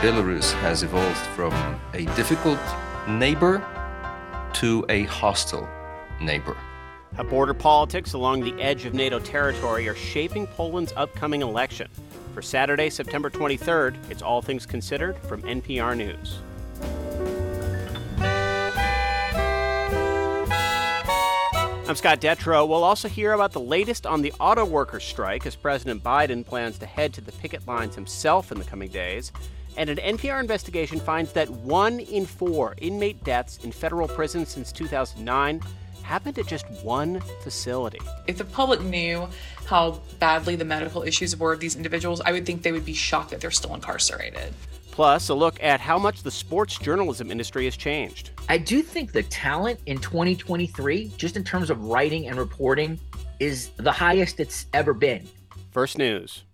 Belarus has evolved from a difficult neighbor to a hostile neighbor. How border politics along the edge of NATO territory are shaping Poland's upcoming election. For Saturday, September 23rd, it's All Things Considered from NPR News. I'm Scott Detrow. We'll also hear about the latest on the auto workers' strike as President Biden plans to head to the picket lines himself in the coming days. And an NPR investigation finds that one in four inmate deaths in federal prisons since 2009 happened at just one facility. If the public knew how badly the medical issues were of these individuals, I would think they would be shocked that they're still incarcerated. Plus, a look at how much the sports journalism industry has changed. I do think the talent in 2023, just in terms of writing and reporting, is the highest it's ever been. First News.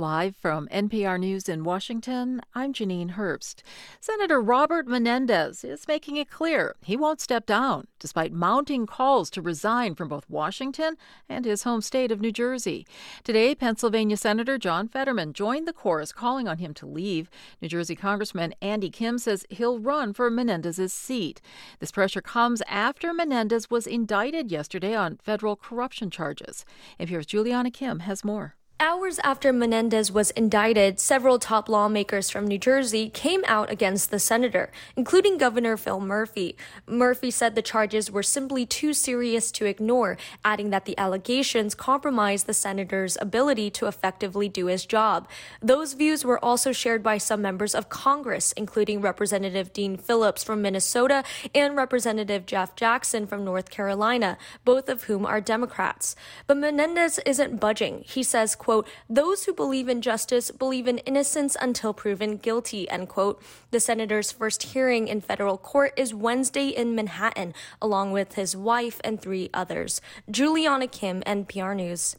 Live from NPR News in Washington, I'm Janine Herbst. Senator Robert Menendez is making it clear he won't step down, despite mounting calls to resign from both Washington and his home state of New Jersey. Today, Pennsylvania Senator John Fetterman joined the chorus calling on him to leave. New Jersey Congressman Andy Kim says he'll run for Menendez's seat. This pressure comes after Menendez was indicted yesterday on federal corruption charges. NPR's Juliana Kim has more. Hours after Menendez was indicted, several top lawmakers from New Jersey came out against the senator, including Governor Phil Murphy. Murphy said the charges were simply too serious to ignore, adding that the allegations compromised the senator's ability to effectively do his job. Those views were also shared by some members of Congress, including Representative Dean Phillips from Minnesota and Representative Jeff Jackson from North Carolina, both of whom are Democrats. But Menendez isn't budging. He says, quote, quote, those who believe in justice believe in innocence until proven guilty, end quote. The senator's first hearing in federal court is Wednesday in Manhattan, along with his wife and three others. Juliana Kim, NPR News.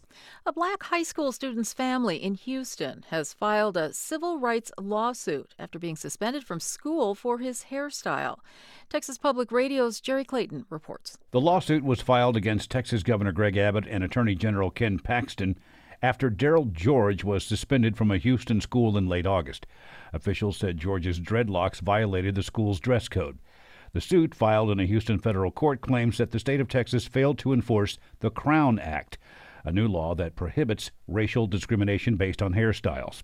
A black high school student's family in Houston has filed a civil rights lawsuit after being suspended from school for his hairstyle. Texas Public Radio's Jerry Clayton reports. The lawsuit was filed against Texas Governor Greg Abbott and Attorney General Ken Paxton after Darryl George was suspended from a Houston school in late August. Officials said George's dreadlocks violated the school's dress code. The suit, filed in a Houston federal court, claims that the state of Texas failed to enforce the Crown Act, a new law that prohibits racial discrimination based on hairstyles.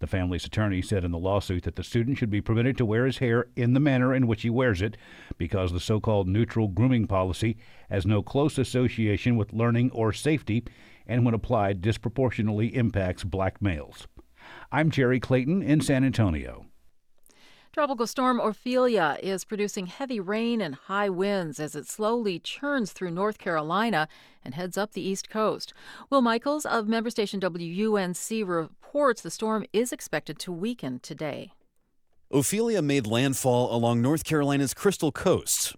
The family's attorney said in the lawsuit that the student should be permitted to wear his hair in the manner in which he wears it because the so called neutral grooming policy has no close association with learning or safety and when applied disproportionately impacts black males. I'm Jerry Clayton in San Antonio. Tropical storm Ophelia is producing heavy rain and high winds as it slowly churns through North Carolina and heads up the East Coast. Will Michaels of member station WUNC reports the storm is expected to weaken today. Ophelia made landfall along North Carolina's Crystal Coast.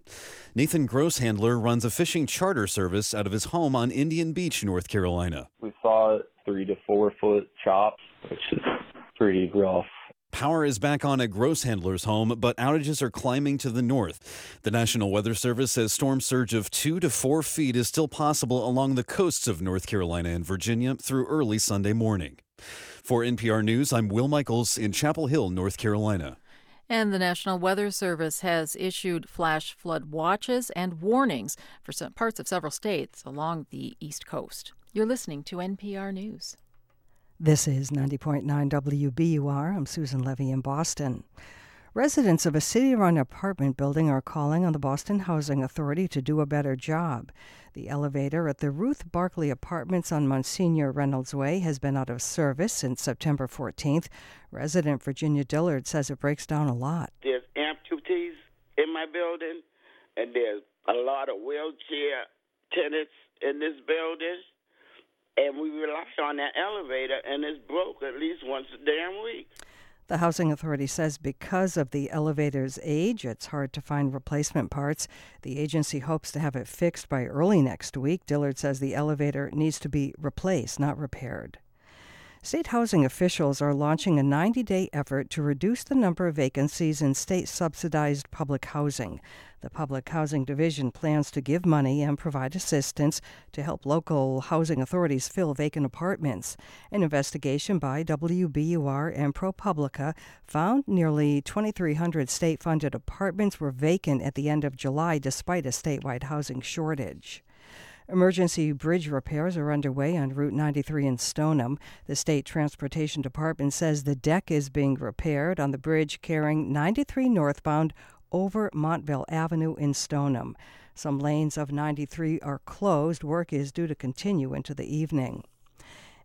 Nathan Grosshandler runs a fishing charter service out of his home on Indian Beach, North Carolina. We saw three to four foot chops, which is pretty rough. Power is back on at Grosshandler's home, but outages are climbing to the north. The National Weather Service says storm surge of two to four feet is still possible along the coasts of North Carolina and Virginia through early Sunday morning. For NPR News, I'm Will Michaels in Chapel Hill, North Carolina. And the National Weather Service has issued flash flood watches and warnings for some parts of several states along the East Coast. You're listening to NPR News. This is 90.9 WBUR. I'm Susan Levy in Boston. Residents of a city run apartment building are calling on the Boston Housing Authority to do a better job. The elevator at the Ruth Barkley Apartments on Monsignor Reynolds Way has been out of service since September 14th. Resident Virginia Dillard says it breaks down a lot. There's amputees in my building, and there's a lot of wheelchair tenants in this building. And we rely on that elevator, and it's broke at least once a damn week. The Housing Authority says because of the elevator's age, it's hard to find replacement parts. The agency hopes to have it fixed by early next week. Dillard says the elevator needs to be replaced, not repaired. State housing officials are launching a 90 day effort to reduce the number of vacancies in state subsidized public housing. The Public Housing Division plans to give money and provide assistance to help local housing authorities fill vacant apartments. An investigation by WBUR and ProPublica found nearly 2,300 state funded apartments were vacant at the end of July despite a statewide housing shortage. Emergency bridge repairs are underway on Route 93 in Stoneham. The State Transportation Department says the deck is being repaired on the bridge carrying 93 northbound over Montvale Avenue in Stoneham. Some lanes of 93 are closed. Work is due to continue into the evening.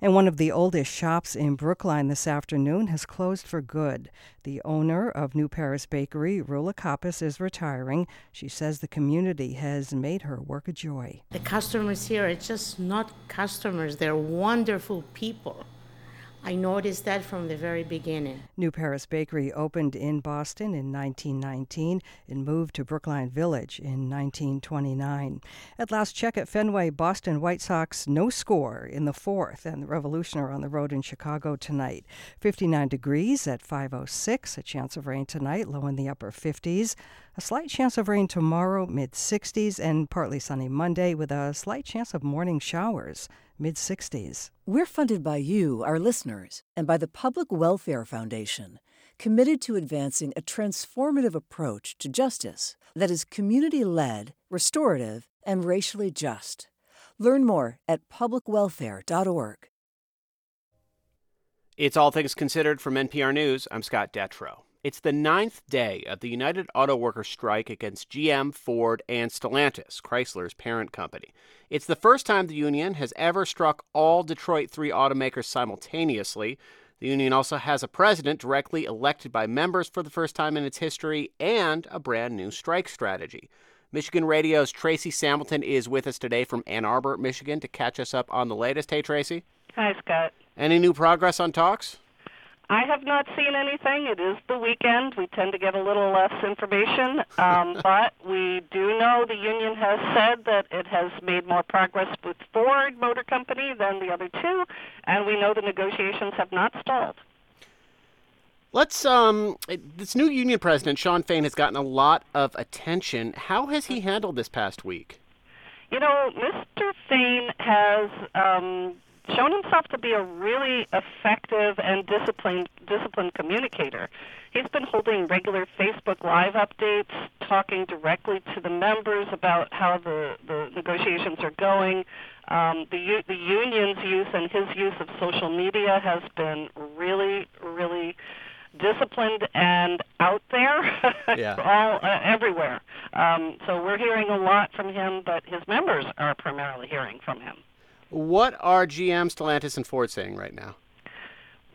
And one of the oldest shops in Brookline this afternoon has closed for good. The owner of New Paris Bakery, Rula Kappas, is retiring. She says the community has made her work a joy. The customers here are just not customers, they're wonderful people. I noticed that from the very beginning. New Paris Bakery opened in Boston in 1919 and moved to Brookline Village in 1929. At last check at Fenway, Boston White Sox no score in the fourth, and the Revolution are on the road in Chicago tonight. 59 degrees at 5:06. A chance of rain tonight, low in the upper 50s. A slight chance of rain tomorrow, mid 60s, and partly sunny Monday with a slight chance of morning showers, mid 60s. We're funded by you, our listeners, and by the Public Welfare Foundation, committed to advancing a transformative approach to justice that is community led, restorative, and racially just. Learn more at publicwelfare.org. It's All Things Considered from NPR News. I'm Scott Detrow. It's the ninth day of the United Auto Workers strike against GM, Ford, and Stellantis, Chrysler's parent company. It's the first time the union has ever struck all Detroit 3 automakers simultaneously. The union also has a president directly elected by members for the first time in its history and a brand new strike strategy. Michigan Radio's Tracy Samilton is with us today from Ann Arbor, Michigan, to catch us up on the latest. Hey, Tracy. Hi, Scott. Any new progress on talks? I have not seen anything. It is the weekend. We tend to get a little less information, um, but we do know the union has said that it has made more progress with Ford Motor Company than the other two, and we know the negotiations have not stalled. Let's um this new union president Shawn Fain has gotten a lot of attention. How has he handled this past week? You know, Mr. Fain has um, shown himself to be a really effective and disciplined disciplined communicator. He's been holding regular Facebook Live updates, talking directly to the members about how the, the negotiations are going. Um, the the union's use and his use of social media has been really, really disciplined and out there, yeah. all uh, everywhere. Um, so we're hearing a lot from him, but his members are primarily hearing from him. What are GM, Stellantis, and Ford saying right now?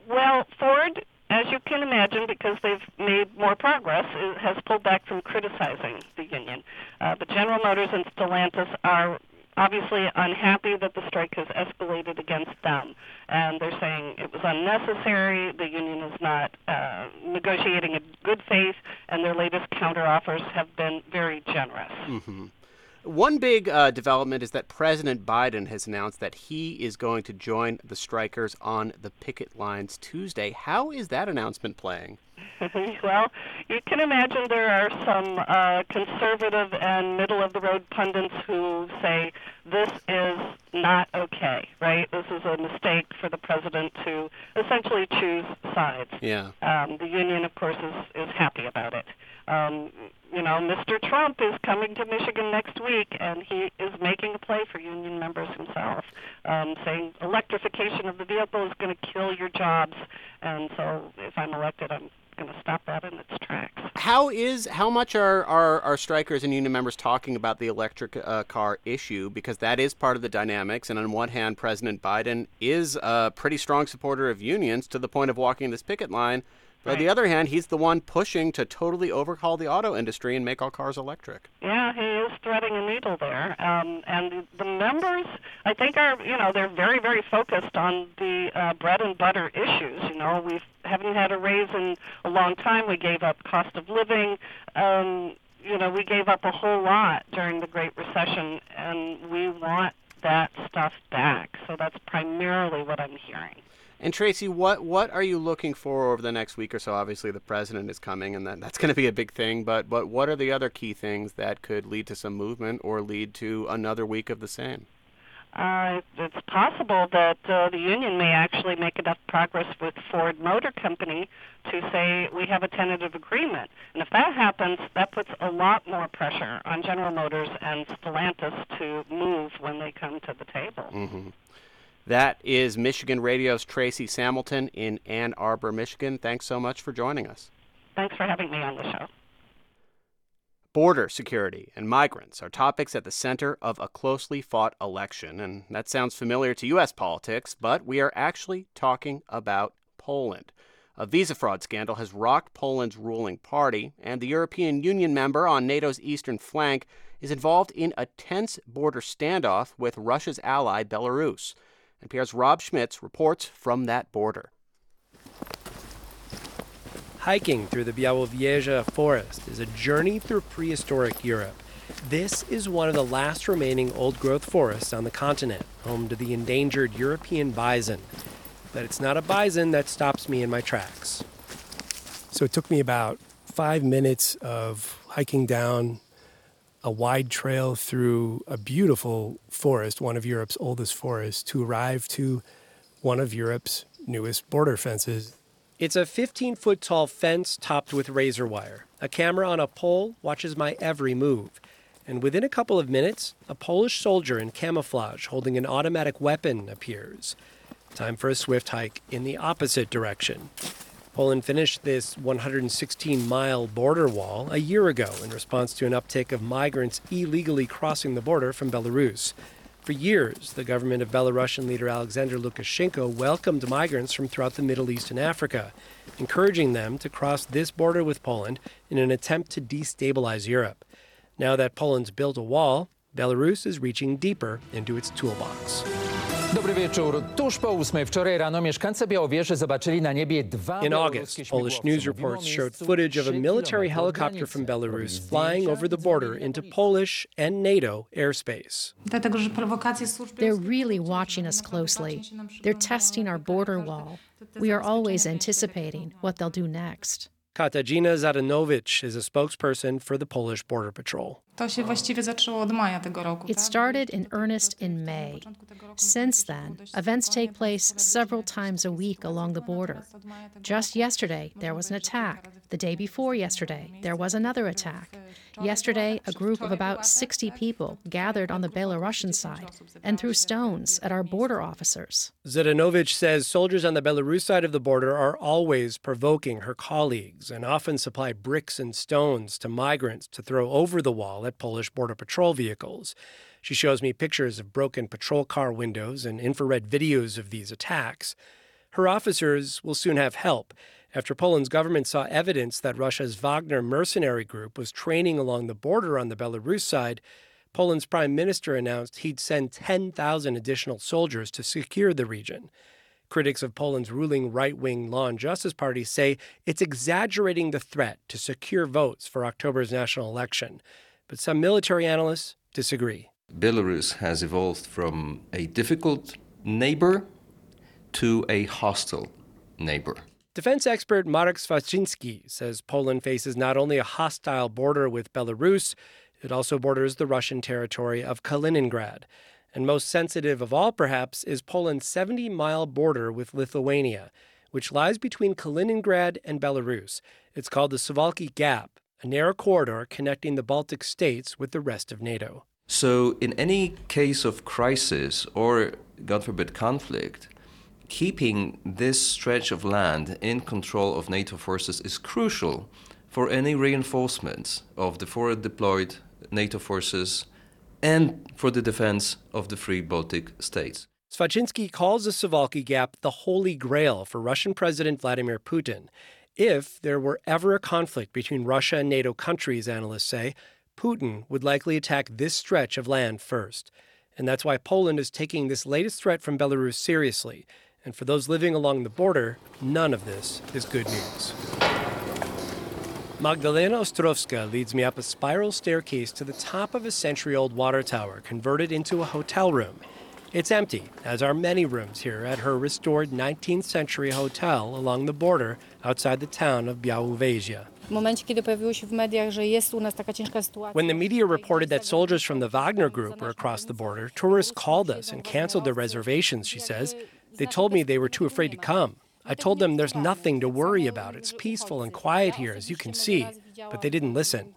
Well, Ford, as you can imagine, because they've made more progress, has pulled back from criticizing the union. Uh, but General Motors and Stellantis are obviously unhappy that the strike has escalated against them. And they're saying it was unnecessary, the union is not uh, negotiating in good faith, and their latest counteroffers have been very generous. Mm-hmm. One big uh, development is that President Biden has announced that he is going to join the strikers on the picket lines Tuesday. How is that announcement playing? well, you can imagine there are some uh, conservative and middle of the road pundits who say this is not okay, right? This is a mistake for the president to essentially choose sides. Yeah. Um, the union, of course, is, is happy about it. Um, you know, Mr. Trump is coming to Michigan next week, and he is making a play for union members himself, um, saying electrification of the vehicle is going to kill your jobs. And so, if I'm elected, I'm going to stop that in its tracks. How is how much are are, are strikers and union members talking about the electric uh, car issue? Because that is part of the dynamics. And on one hand, President Biden is a pretty strong supporter of unions to the point of walking this picket line. But right. on the other hand, he's the one pushing to totally overhaul the auto industry and make all cars electric. Yeah, he is threading a needle there. Um, and the members, I think, are you know they're very very focused on the uh, bread and butter issues. You know, we haven't had a raise in a long time. We gave up cost of living. Um, you know, we gave up a whole lot during the Great Recession, and we want that stuff back. So that's primarily what I'm hearing. And Tracy, what what are you looking for over the next week or so? Obviously, the president is coming, and that, that's going to be a big thing. But but what are the other key things that could lead to some movement or lead to another week of the same? Uh, it's possible that uh, the union may actually make enough progress with Ford Motor Company to say we have a tentative agreement. And if that happens, that puts a lot more pressure on General Motors and Stellantis to move when they come to the table. Mm-hmm. That is Michigan Radio's Tracy Samilton in Ann Arbor, Michigan. Thanks so much for joining us. Thanks for having me on the show. Border security and migrants are topics at the center of a closely fought election, and that sounds familiar to U.S. politics, but we are actually talking about Poland. A visa fraud scandal has rocked Poland's ruling party, and the European Union member on NATO's eastern flank is involved in a tense border standoff with Russia's ally Belarus. NPR's Rob Schmitz reports from that border. Hiking through the Białowieża forest is a journey through prehistoric Europe. This is one of the last remaining old growth forests on the continent, home to the endangered European bison. But it's not a bison that stops me in my tracks. So it took me about five minutes of hiking down a wide trail through a beautiful forest, one of Europe's oldest forests, to arrive to one of Europe's newest border fences. It's a 15 foot tall fence topped with razor wire. A camera on a pole watches my every move. And within a couple of minutes, a Polish soldier in camouflage holding an automatic weapon appears. Time for a swift hike in the opposite direction. Poland finished this 116 mile border wall a year ago in response to an uptick of migrants illegally crossing the border from Belarus. For years, the government of Belarusian leader Alexander Lukashenko welcomed migrants from throughout the Middle East and Africa, encouraging them to cross this border with Poland in an attempt to destabilize Europe. Now that Poland's built a wall, Belarus is reaching deeper into its toolbox. Dobry wieczór. Tuż po ósmej wczoraj rano mieszkańcy Białowieży zobaczyli na niebie dwa In August, Polish news reports showed footage of a military helicopter from Belarus flying over the border into Polish and NATO airspace. They're really watching us closely. They're testing our border wall. We are always anticipating what they'll do next. Katarzyna Zdanowicz is a spokesperson for the Polish Border Patrol. It started in earnest in May. Since then, events take place several times a week along the border. Just yesterday, there was an attack. The day before yesterday, there was another attack. Yesterday, a group of about 60 people gathered on the Belarusian side and threw stones at our border officers. Zdanowicz says soldiers on the Belarus side of the border are always provoking her colleagues and often supply bricks and stones to migrants to throw over the wall at Polish Border Patrol vehicles. She shows me pictures of broken patrol car windows and infrared videos of these attacks. Her officers will soon have help after Poland's government saw evidence that Russia's Wagner mercenary group was training along the border on the Belarus side. Poland's prime minister announced he'd send 10,000 additional soldiers to secure the region. Critics of Poland's ruling right wing Law and Justice Party say it's exaggerating the threat to secure votes for October's national election. But some military analysts disagree. Belarus has evolved from a difficult neighbor to a hostile neighbor. Defense expert Marek Świerczyński says Poland faces not only a hostile border with Belarus, it also borders the Russian territory of Kaliningrad. And most sensitive of all, perhaps, is Poland's 70 mile border with Lithuania, which lies between Kaliningrad and Belarus. It's called the Suwalki Gap, a narrow corridor connecting the Baltic states with the rest of NATO. So, in any case of crisis or, God forbid, conflict, keeping this stretch of land in control of NATO forces is crucial for any reinforcements of the forward deployed NATO forces and for the defense of the free Baltic states. Świerczyński calls the Suwalki Gap the holy grail for Russian President Vladimir Putin. If there were ever a conflict between Russia and NATO countries, analysts say, Putin would likely attack this stretch of land first. And that's why Poland is taking this latest threat from Belarus seriously. And for those living along the border, none of this is good news. Magdalena Ostrowska leads me up a spiral staircase to the top of a century old water tower converted into a hotel room. It's empty, as are many rooms here at her restored 19th century hotel along the border outside the town of Białowieża. When the media reported that soldiers from the Wagner group were across the border, tourists called us and canceled their reservations, she says. They told me they were too afraid to come. I told them there's nothing to worry about. It's peaceful and quiet here, as you can see. But they didn't listen.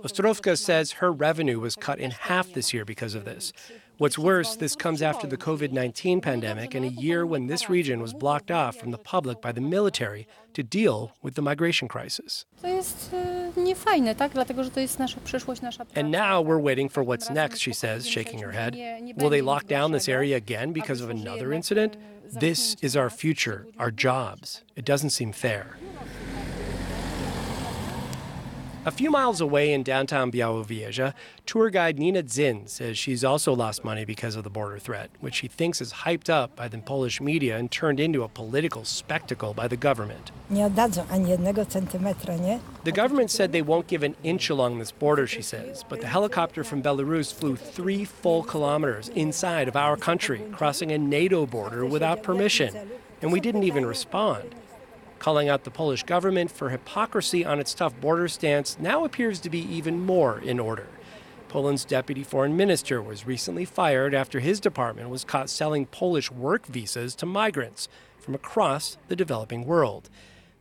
Ostrowska says her revenue was cut in half this year because of this. What's worse, this comes after the COVID 19 pandemic and a year when this region was blocked off from the public by the military to deal with the migration crisis. And now we're waiting for what's next, she says, shaking her head. Will they lock down this area again because of another incident? This is our future, our jobs. It doesn't seem fair. A few miles away in downtown Białowieża, tour guide Nina Zin says she's also lost money because of the border threat, which she thinks is hyped up by the Polish media and turned into a political spectacle by the government. The government said they won't give an inch along this border, she says, but the helicopter from Belarus flew three full kilometers inside of our country, crossing a NATO border without permission, and we didn't even respond calling out the Polish government for hypocrisy on its tough border stance now appears to be even more in order. Poland's deputy foreign minister was recently fired after his department was caught selling Polish work visas to migrants from across the developing world.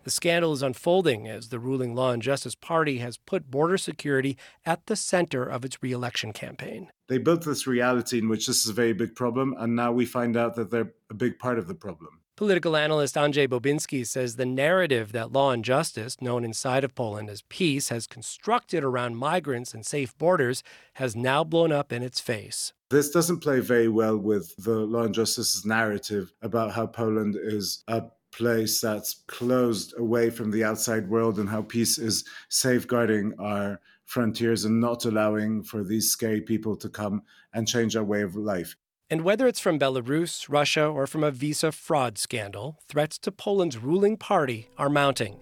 The scandal is unfolding as the ruling Law and Justice Party has put border security at the center of its reelection campaign. They built this reality in which this is a very big problem, and now we find out that they're a big part of the problem. Political analyst Andrzej Bobiński says the narrative that law and justice, known inside of Poland as PiS, has constructed around migrants and safe borders has now blown up in its face. This doesn't play very well with the law and justice's narrative about how Poland is a place that's closed away from the outside world and how PiS is safeguarding our frontiers and not allowing for these scary people to come and change our way of life. And whether it's from Belarus, Russia, or from a visa fraud scandal, threats to Poland's ruling party are mounting,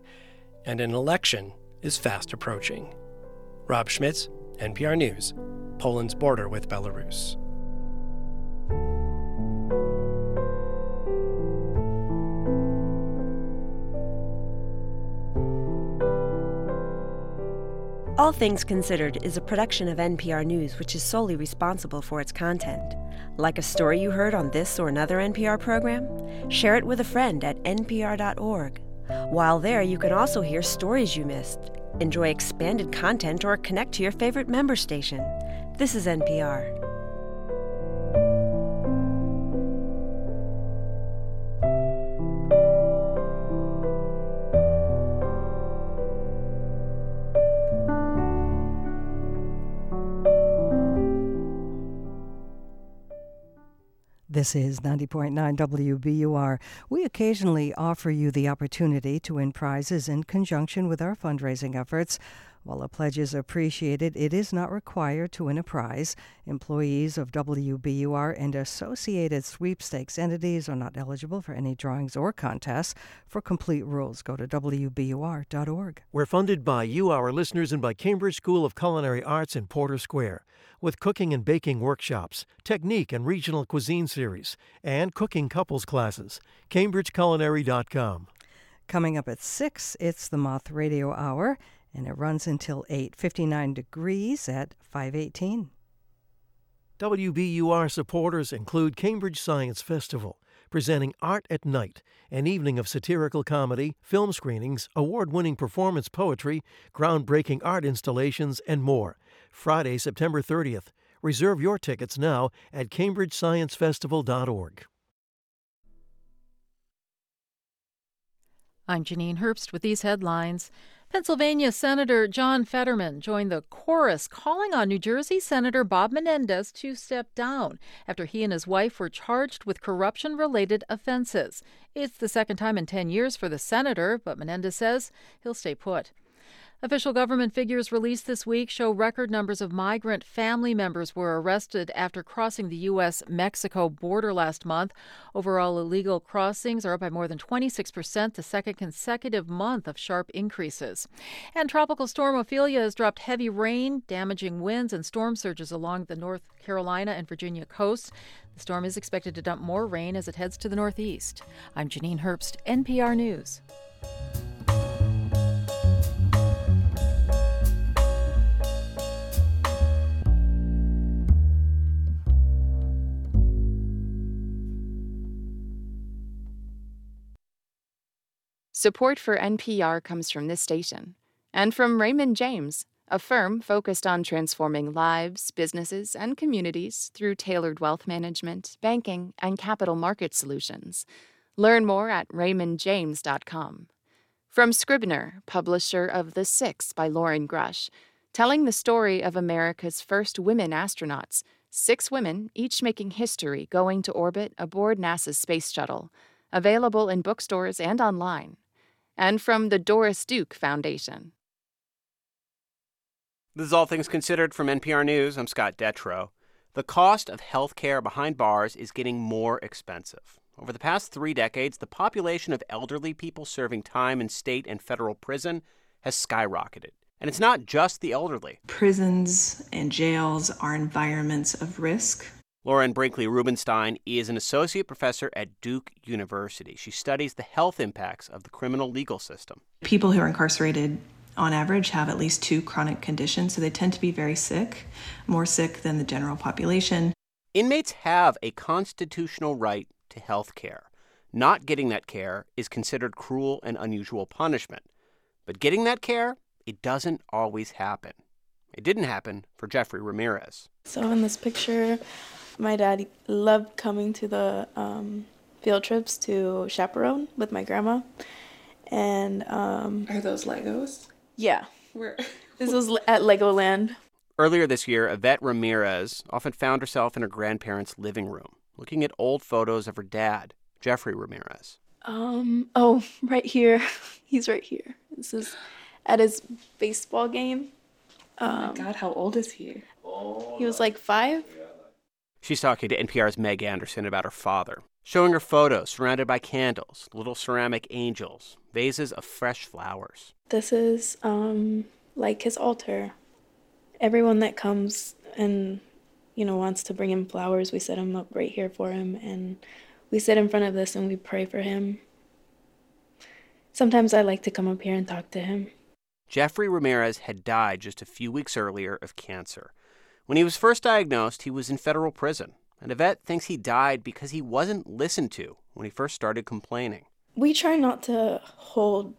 and an election is fast approaching. Rob Schmitz, NPR News, Poland's border with Belarus. All Things Considered is a production of NPR News, which is solely responsible for its content. Like a story you heard on this or another NPR program? Share it with a friend at npr.org. While there, you can also hear stories you missed, enjoy expanded content, or connect to your favorite member station. This is NPR. This is 90.9 WBUR. We occasionally offer you the opportunity to win prizes in conjunction with our fundraising efforts. While a pledge is appreciated, it is not required to win a prize. Employees of WBUR and associated sweepstakes entities are not eligible for any drawings or contests. For complete rules, go to WBUR.org. We're funded by you, our listeners, and by Cambridge School of Culinary Arts in Porter Square with cooking and baking workshops, technique and regional cuisine series, and cooking couples classes. CambridgeCulinary.com. Coming up at 6, it's the Moth Radio Hour, and it runs until 8, 59 degrees at 518. WBUR supporters include Cambridge Science Festival, presenting Art at Night, an evening of satirical comedy, film screenings, award winning performance poetry, groundbreaking art installations, and more Friday, September 30th. Reserve your tickets now at cambridgesciencefestival.org. I'm Janine Herbst with these headlines. Pennsylvania Senator John Fetterman joined the chorus calling on New Jersey Senator Bob Menendez to step down after he and his wife were charged with corruption related offenses. It's the second time in 10 years for the senator, but Menendez says he'll stay put. Official government figures released this week show record numbers of migrant family members were arrested after crossing the U.S. Mexico border last month. Overall, illegal crossings are up by more than 26 percent, the second consecutive month of sharp increases. And Tropical Storm Ophelia has dropped heavy rain, damaging winds, and storm surges along the North Carolina and Virginia coasts. The storm is expected to dump more rain as it heads to the northeast. I'm Janine Herbst, NPR News. Support for NPR comes from this station and from Raymond James, a firm focused on transforming lives, businesses, and communities through tailored wealth management, banking, and capital market solutions. Learn more at raymondjames.com. From Scribner, publisher of The Six by Loren Grush, telling the story of America's first women astronauts, six women, each making history going to orbit aboard NASA's space shuttle. Available in bookstores and online and from the Doris Duke Foundation. This is All Things Considered from NPR News. I'm Scott Detrow. The cost of health care behind bars is getting more expensive. Over the past three decades, the population of elderly people serving time in state and federal prison has skyrocketed. And it's not just the elderly. Prisons and jails are environments of risk Lauren Brinkley Rubinstein is an associate professor at Duke University. She studies the health impacts of the criminal legal system. People who are incarcerated on average have at least two chronic conditions, so they tend to be very sick, more sick than the general population. Inmates have a constitutional right to health care. Not getting that care is considered cruel and unusual punishment. But getting that care, it doesn't always happen. It didn't happen for Jeffrey Ramirez. So in this picture, my dad loved coming to the um, field trips to chaperone with my grandma. And um, are those Legos? Yeah. Where? this was at Legoland. Earlier this year, Yvette Ramirez often found herself in her grandparents' living room, looking at old photos of her dad, Jeffrey Ramirez. Um. Oh, right here. He's right here. This is at his baseball game. Um, oh my God! How old is he? He was like five. She's talking to NPR's Meg Anderson about her father, showing her photos surrounded by candles, little ceramic angels, vases of fresh flowers. This is um like his altar. Everyone that comes and you know wants to bring him flowers, we set them up right here for him and we sit in front of this and we pray for him. Sometimes I like to come up here and talk to him. Jeffrey Ramirez had died just a few weeks earlier of cancer. When he was first diagnosed, he was in federal prison, and Yvette thinks he died because he wasn't listened to when he first started complaining. We try not to hold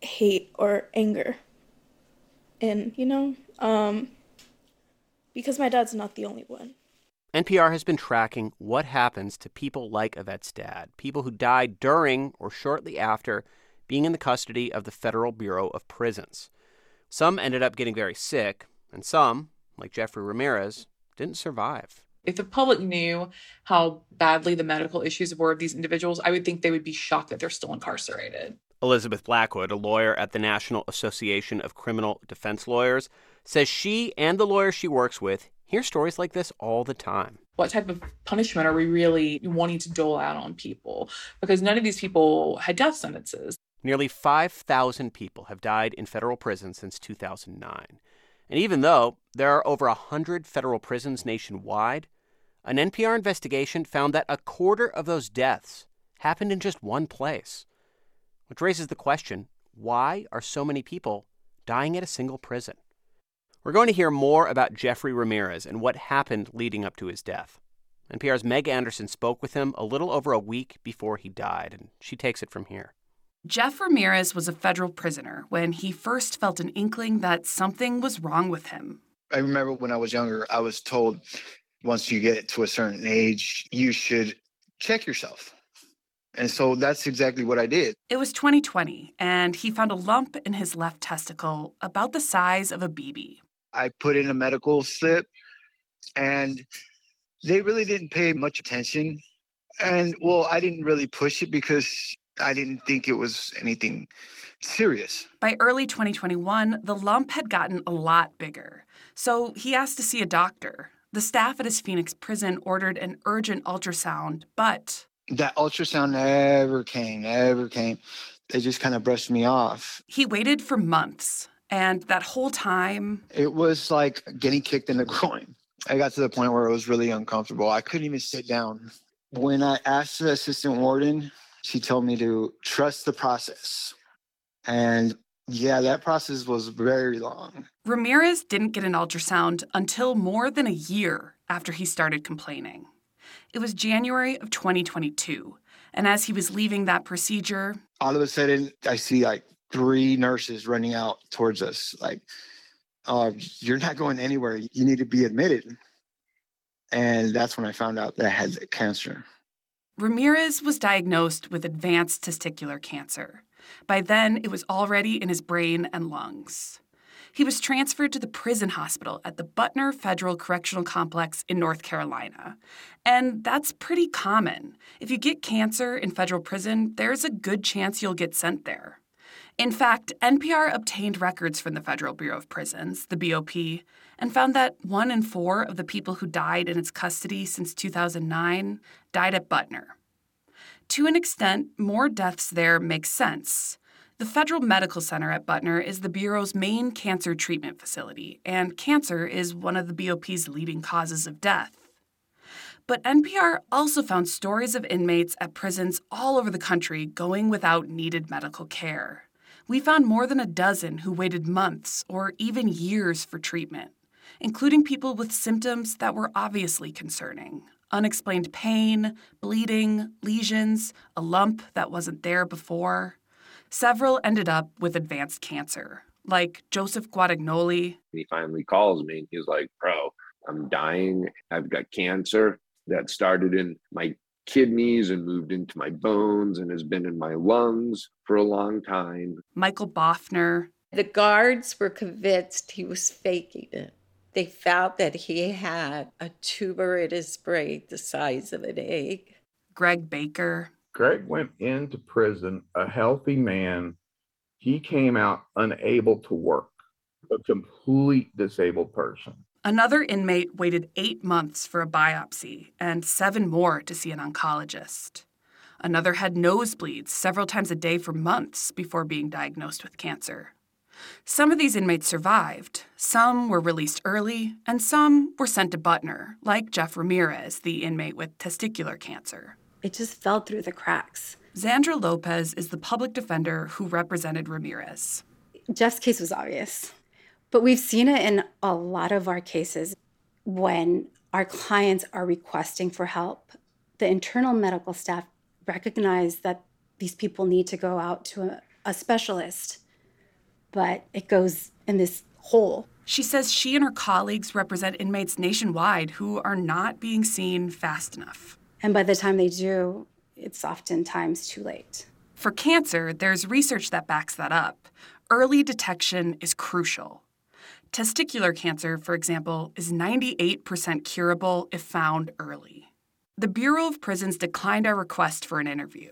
hate or anger in, you know, um, because my dad's not the only one. NPR has been tracking what happens to people like Yvette's dad, people who died during or shortly after being in the custody of the Federal Bureau of Prisons. Some ended up getting very sick, and some, like Jeffrey Ramirez, didn't survive. If the public knew how badly the medical issues were of these individuals, I would think they would be shocked that they're still incarcerated. Elizabeth Blackwood, a lawyer at the National Association of Criminal Defense Lawyers, says she and the lawyers she works with hear stories like this all the time. What type of punishment are we really wanting to dole out on people? Because none of these people had death sentences. Nearly 5,000 people have died in federal prison since 2009. And even though there are over 100 federal prisons nationwide, an NPR investigation found that a quarter of those deaths happened in just one place. Which raises the question why are so many people dying at a single prison? We're going to hear more about Jeffrey Ramirez and what happened leading up to his death. NPR's Meg Anderson spoke with him a little over a week before he died, and she takes it from here. Jeff Ramirez was a federal prisoner when he first felt an inkling that something was wrong with him. I remember when I was younger, I was told once you get to a certain age, you should check yourself. And so that's exactly what I did. It was 2020, and he found a lump in his left testicle about the size of a BB. I put in a medical slip, and they really didn't pay much attention. And well, I didn't really push it because I didn't think it was anything serious. By early 2021, the lump had gotten a lot bigger. So he asked to see a doctor. The staff at his Phoenix prison ordered an urgent ultrasound, but. That ultrasound never came, never came. They just kind of brushed me off. He waited for months, and that whole time. It was like getting kicked in the groin. I got to the point where it was really uncomfortable. I couldn't even sit down. When I asked the assistant warden, she told me to trust the process. And yeah, that process was very long. Ramirez didn't get an ultrasound until more than a year after he started complaining. It was January of 2022. And as he was leaving that procedure, all of a sudden, I see like three nurses running out towards us, like, oh, you're not going anywhere. You need to be admitted. And that's when I found out that I had cancer. Ramirez was diagnosed with advanced testicular cancer. By then, it was already in his brain and lungs. He was transferred to the prison hospital at the Butner Federal Correctional Complex in North Carolina. And that's pretty common. If you get cancer in federal prison, there's a good chance you'll get sent there. In fact, NPR obtained records from the Federal Bureau of Prisons, the BOP, and found that one in four of the people who died in its custody since 2009 died at Butner. To an extent, more deaths there makes sense. The Federal Medical Center at Butner is the Bureau's main cancer treatment facility, and cancer is one of the BOP's leading causes of death. But NPR also found stories of inmates at prisons all over the country going without needed medical care we found more than a dozen who waited months or even years for treatment, including people with symptoms that were obviously concerning unexplained pain, bleeding, lesions, a lump that wasn't there before. Several ended up with advanced cancer, like Joseph Guadagnoli. He finally calls me and he's like, Bro, I'm dying. I've got cancer that started in my kidneys and moved into my bones and has been in my lungs for a long time. Michael Boffner. The guards were convinced he was faking it. They felt that he had a tumor in his brain the size of an egg. Greg Baker. Greg went into prison a healthy man. He came out unable to work, a complete disabled person. Another inmate waited eight months for a biopsy and seven more to see an oncologist. Another had nosebleeds several times a day for months before being diagnosed with cancer. Some of these inmates survived, some were released early, and some were sent to Butner, like Jeff Ramirez, the inmate with testicular cancer. It just fell through the cracks. Zandra Lopez is the public defender who represented Ramirez. Jeff's case was obvious. But we've seen it in a lot of our cases when our clients are requesting for help. The internal medical staff recognize that these people need to go out to a, a specialist, but it goes in this hole. She says she and her colleagues represent inmates nationwide who are not being seen fast enough. And by the time they do, it's oftentimes too late. For cancer, there's research that backs that up. Early detection is crucial. Testicular cancer, for example, is 98% curable if found early. The Bureau of Prisons declined our request for an interview,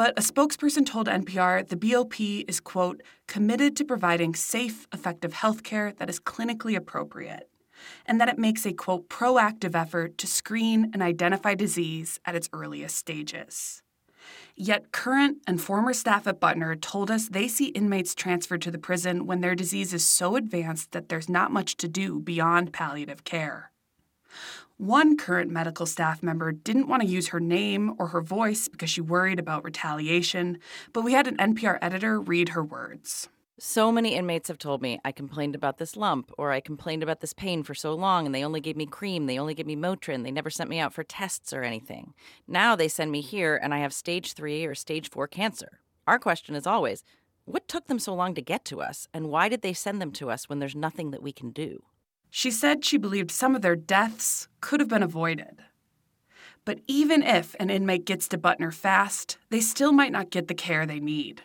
but a spokesperson told NPR the BOP is, quote, committed to providing safe, effective health care that is clinically appropriate, and that it makes a, quote, proactive effort to screen and identify disease at its earliest stages. Yet current and former staff at Butner told us they see inmates transferred to the prison when their disease is so advanced that there's not much to do beyond palliative care. One current medical staff member didn't want to use her name or her voice because she worried about retaliation, but we had an NPR editor read her words. So many inmates have told me I complained about this lump or I complained about this pain for so long and they only gave me cream, they only gave me Motrin, they never sent me out for tests or anything. Now they send me here and I have stage 3 or stage 4 cancer. Our question is always, what took them so long to get to us and why did they send them to us when there's nothing that we can do? She said she believed some of their deaths could have been avoided. But even if an inmate gets to Butner fast, they still might not get the care they need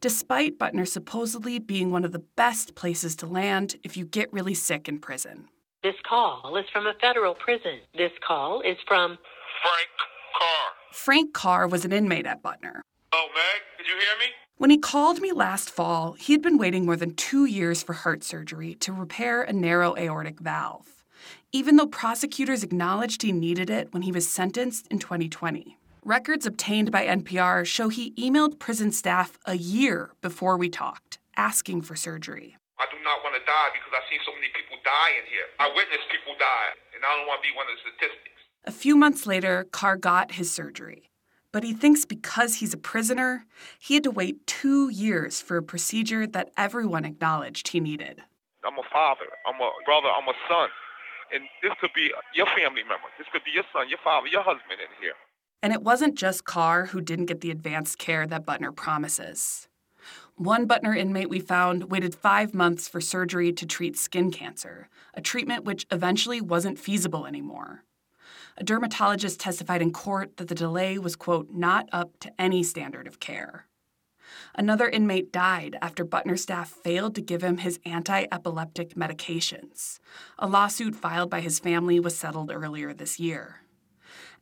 despite Butner supposedly being one of the best places to land if you get really sick in prison. This call is from a federal prison. This call is from Frank Carr. Frank Carr was an inmate at Butner. Oh, Meg, did you hear me? When he called me last fall, he had been waiting more than two years for heart surgery to repair a narrow aortic valve, even though prosecutors acknowledged he needed it when he was sentenced in 2020. Records obtained by NPR show he emailed prison staff a year before we talked, asking for surgery. I do not want to die because I've seen so many people die in here. I witnessed people die, and I don't want to be one of the statistics. A few months later, Carr got his surgery. But he thinks because he's a prisoner, he had to wait two years for a procedure that everyone acknowledged he needed. I'm a father, I'm a brother, I'm a son. And this could be your family member. This could be your son, your father, your husband in here. And it wasn't just Carr who didn't get the advanced care that Butner promises. One Butner inmate we found waited five months for surgery to treat skin cancer, a treatment which eventually wasn't feasible anymore. A dermatologist testified in court that the delay was, quote, not up to any standard of care. Another inmate died after Butner staff failed to give him his anti epileptic medications. A lawsuit filed by his family was settled earlier this year.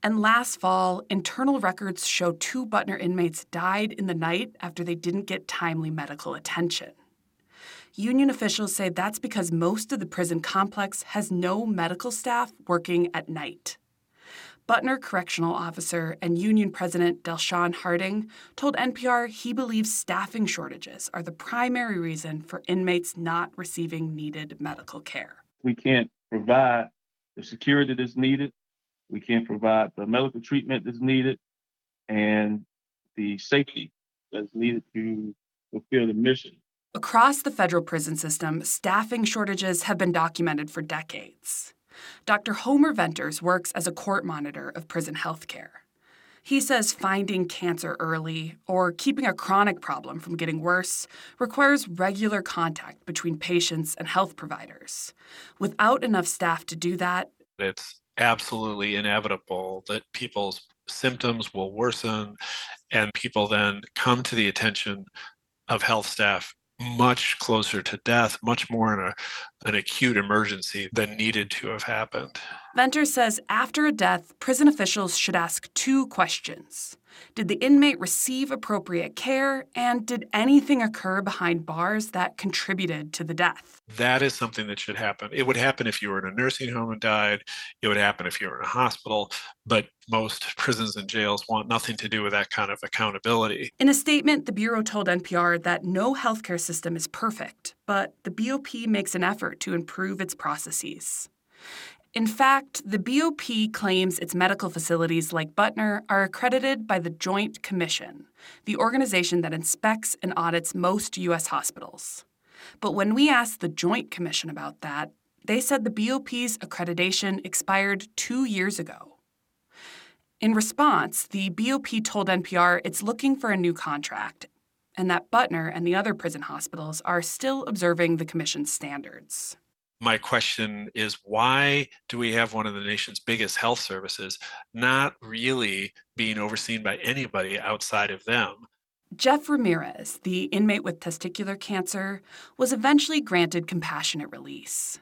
And last fall, internal records show two Butner inmates died in the night after they didn't get timely medical attention. Union officials say that's because most of the prison complex has no medical staff working at night. Butner correctional officer and union president Delshawn Harding told NPR he believes staffing shortages are the primary reason for inmates not receiving needed medical care. We can't provide the security that's needed we can't provide the medical treatment that's needed and the safety that's needed to fulfill the mission. Across the federal prison system, staffing shortages have been documented for decades. Dr. Homer Venters works as a court monitor of prison health care. He says finding cancer early or keeping a chronic problem from getting worse requires regular contact between patients and health providers. Without enough staff to do that, it's absolutely inevitable that people's symptoms will worsen and people then come to the attention of health staff much closer to death, much more in a, an acute emergency than needed to have happened. Venter says after a death, prison officials should ask two questions did the inmate receive appropriate care? And did anything occur behind bars that contributed to the death? That is something that should happen. It would happen if you were in a nursing home and died. It would happen if you were in a hospital. But most prisons and jails want nothing to do with that kind of accountability. In a statement, the Bureau told NPR that no healthcare system is perfect, but the BOP makes an effort to improve its processes. In fact, the BOP claims its medical facilities like Butner are accredited by the Joint Commission, the organization that inspects and audits most U.S. hospitals. But when we asked the Joint Commission about that, they said the BOP's accreditation expired two years ago. In response, the BOP told NPR it's looking for a new contract and that Butner and the other prison hospitals are still observing the Commission's standards my question is why do we have one of the nation's biggest health services not really being overseen by anybody outside of them? Jeff Ramirez, the inmate with testicular cancer, was eventually granted compassionate release.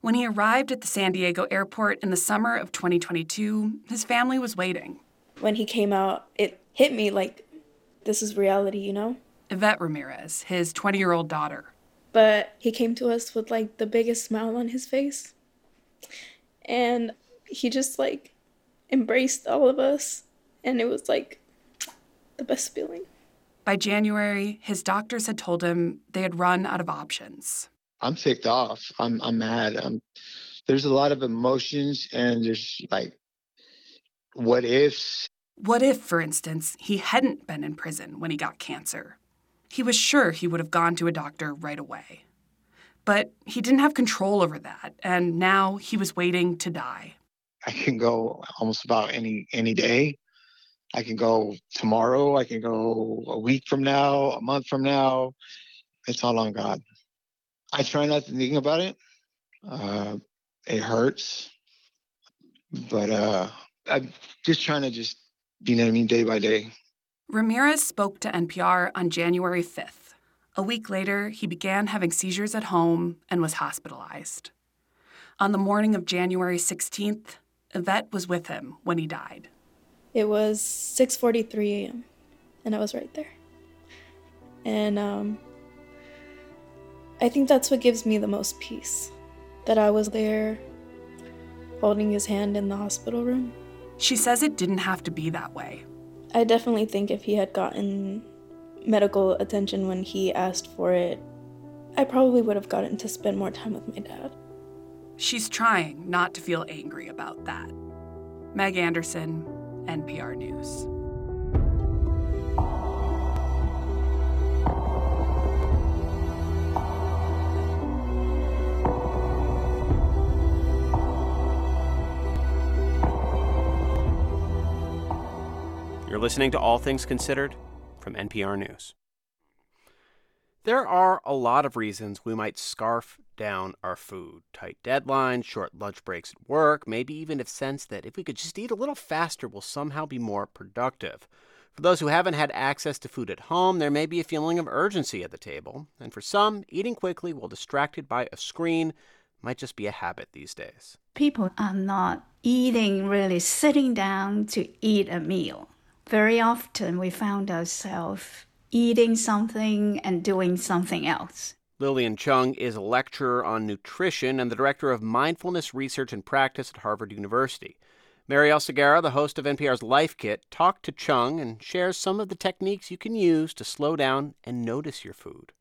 When he arrived at the San Diego airport in the summer of 2022, his family was waiting. When he came out, it hit me like this is reality, you know? Yvette Ramirez, his 20 year old daughter, but he came to us with like the biggest smile on his face. And he just like embraced all of us. And it was like the best feeling. By January, his doctors had told him they had run out of options. I'm ticked off. I'm I'm mad. I'm, there's a lot of emotions and there's like what ifs. What if, for instance, he hadn't been in prison when he got cancer? He was sure he would have gone to a doctor right away. But he didn't have control over that, and now he was waiting to die. I can go almost about any any day. I can go tomorrow. I can go a week from now, a month from now. It's all on God. I try not to think about it. Uh, it hurts, but uh, I'm just trying to just, you know what I mean, day by day. Ramirez spoke to NPR on January 5th. A week later, he began having seizures at home and was hospitalized. On the morning of January 16th, Yvette was with him when he died. It was 6:43 a.m. and I was right there. And um, I think that's what gives me the most peace that I was there holding his hand in the hospital room. She says it didn't have to be that way. I definitely think if he had gotten medical attention when he asked for it, I probably would have gotten to spend more time with my dad. She's trying not to feel angry about that. Meg Anderson, NPR News. Listening to All Things Considered from NPR News. There are a lot of reasons we might scarf down our food. Tight deadlines, short lunch breaks at work, maybe even a sense that if we could just eat a little faster, we'll somehow be more productive. For those who haven't had access to food at home, there may be a feeling of urgency at the table. And for some, eating quickly while distracted by a screen might just be a habit these days. People are not eating, really sitting down to eat a meal. Very often we found ourselves eating something and doing something else. Lilian Cheung is a lecturer on nutrition and the director of mindfulness research and practice at Harvard University. Marielle Segarra, the host of NPR's Life Kit, talked to Cheung and shares some of the techniques you can use to slow down and notice your food.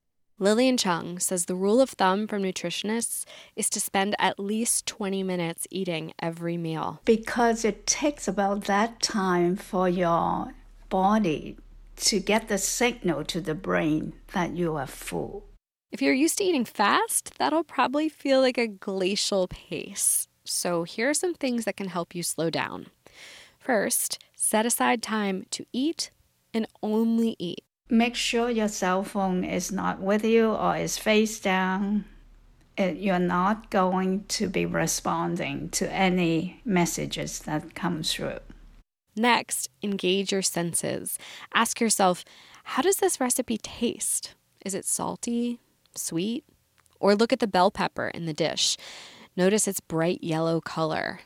Lilian Cheung says the rule of thumb from nutritionists is to spend at least 20 minutes eating every meal. Because it takes about that time for your body to get the signal to the brain that you are full. If you're used to eating fast, that'll probably feel like a glacial pace. So, here are some things that can help you slow down. First, set aside time to eat and only eat. Make sure your cell phone is not with you or is face down. You're not going to be responding to any messages that come through. Next, engage your senses. Ask yourself, how does this recipe taste? Is it salty, sweet? Or look at the bell pepper in the dish. Notice its bright yellow color.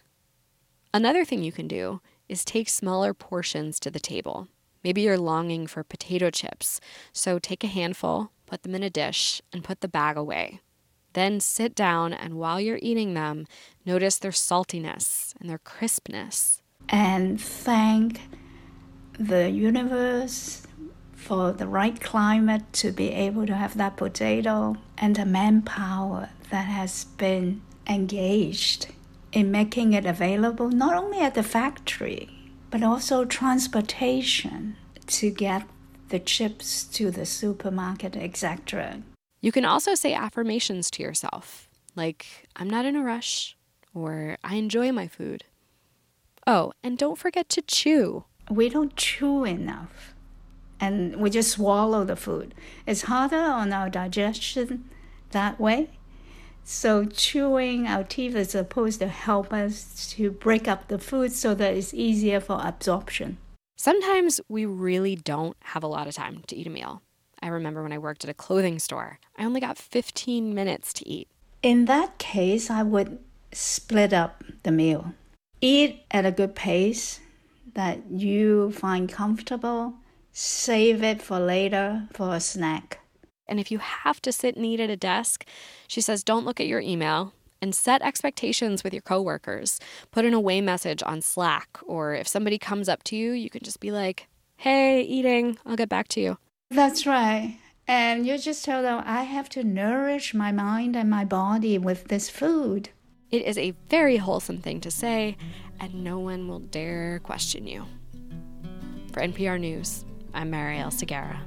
Another thing you can do is take smaller portions to the table. Maybe you're longing for potato chips, so take a handful, put them in a dish, and put the bag away. Then sit down, and while you're eating them, notice their saltiness and their crispness and thank the universe for the right climate to be able to have that potato and the manpower that has been engaged in making it available not only at the factory but also transportation to get the chips to the supermarket etc you can also say affirmations to yourself like i'm not in a rush or i enjoy my food Oh, and don't forget to chew. We don't chew enough. And we just swallow the food. It's harder on our digestion that way. So, chewing our teeth is supposed to help us to break up the food so that it's easier for absorption. Sometimes we really don't have a lot of time to eat a meal. I remember when I worked at a clothing store, I only got 15 minutes to eat. In that case, I would split up the meal eat at a good pace that you find comfortable. Save it for later for a snack. And if you have to sit and eat at a desk, she says don't look at your email and set expectations with your coworkers. Put an away message on Slack, or if somebody comes up to you, you can just be like, hey, eating, I'll get back to you. That's right. And you just tell them, I have to nourish my mind and my body with this food. It is a very wholesome thing to say, and no one will dare question you. For NPR News, I'm Marielle Segarra.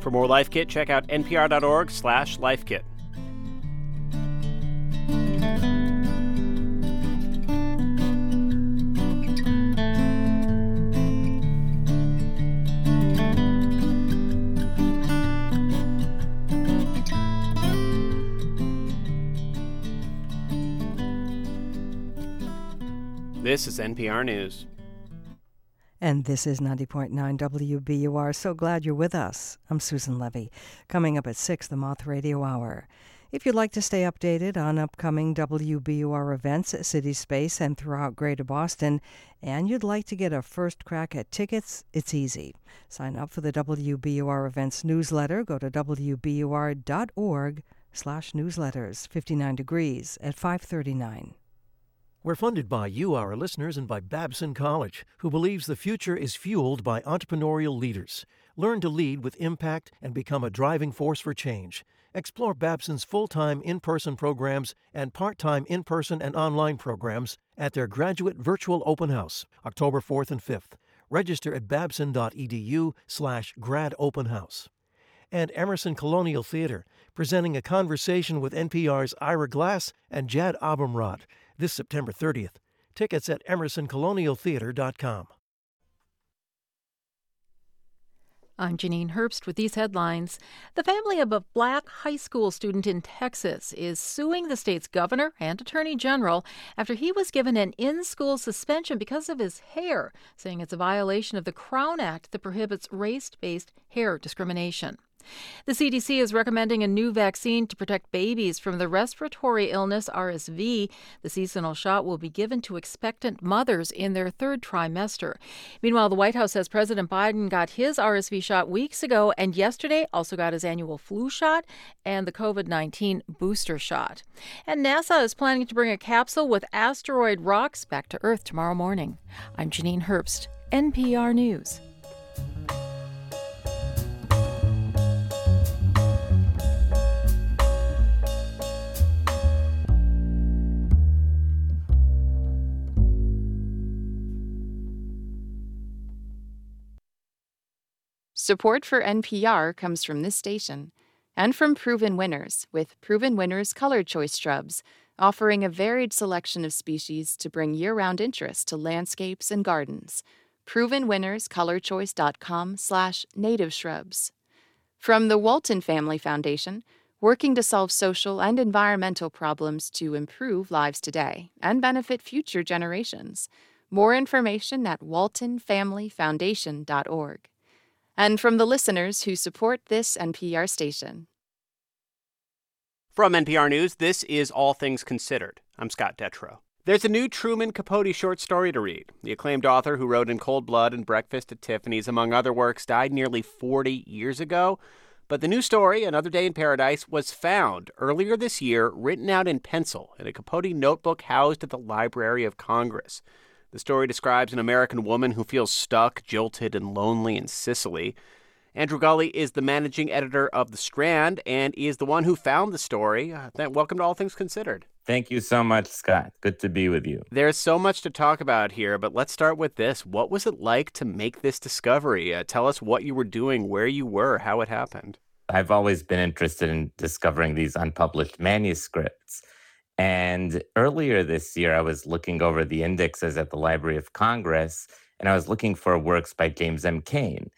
For more Life Kit, check out npr.org slash lifekit. This is NPR News. And this is 90.9 WBUR. So glad you're with us. I'm Susan Levy. Coming up at 6, the Moth Radio Hour. If you'd like to stay updated on upcoming WBUR events at City Space and throughout Greater Boston, and you'd like to get a first crack at tickets, it's easy. Sign up for the WBUR events newsletter. Go to wbur.org slash newsletters, 59 degrees at 539. We're funded by you, our listeners, and by Babson College, who believes the future is fueled by entrepreneurial leaders. Learn to lead with impact and become a driving force for change. Explore Babson's full time in person programs and part time in person and online programs at their graduate virtual open house, October 4th and 5th. Register at babson.edu slash grad open house. And Emerson Colonial Theater, presenting a conversation with NPR's Ira Glass and Jad Abumrad this September 30th. Tickets at emersoncolonialtheater.com. I'm Janine Herbst with these headlines. The family of a black high school student in Texas is suing the state's governor and attorney general after he was given an in school suspension because of his hair, saying it's a violation of the Crown Act that prohibits race based hair discrimination. The CDC is recommending a new vaccine to protect babies from the respiratory illness RSV. The seasonal shot will be given to expectant mothers in their third trimester. Meanwhile, the White House says President Biden got his RSV shot weeks ago and yesterday also got his annual flu shot and the COVID 19 booster shot. And NASA is planning to bring a capsule with asteroid rocks back to Earth tomorrow morning. I'm Janine Herbst, NPR News. Support for NPR comes from this station and from Proven Winners with Proven Winners Color Choice Shrubs, offering a varied selection of species to bring year round interest to landscapes and gardens. ProvenWinnersColorChoice.com slash native shrubs. From the Walton Family Foundation, working to solve social and environmental problems to improve lives today and benefit future generations. More information at waltonfamilyfoundation.org and from the listeners who support this NPR station. From NPR News, this is All Things Considered. I'm Scott Detrow. There's a new Truman Capote short story to read. The acclaimed author who wrote In Cold Blood and Breakfast at Tiffany's, among other works, died nearly 40 years ago. But the new story, Another Day in Paradise, was found earlier this year, written out in pencil in a Capote notebook housed at the Library of Congress. The story describes an American woman who feels stuck, jilted, and lonely in Sicily. Andrew Gulli is the managing editor of The Strand and he is the one who found the story. Uh, welcome to All Things Considered. Thank you so much, Scott. Good to be with you. There's so much to talk about here, but let's start with this. What was it like to make this discovery? Uh, tell us what you were doing, where you were, how it happened. I've always been interested in discovering these unpublished manuscripts. And earlier this year, I was looking over the indexes at the Library of Congress and I was looking for works by James M. Cain.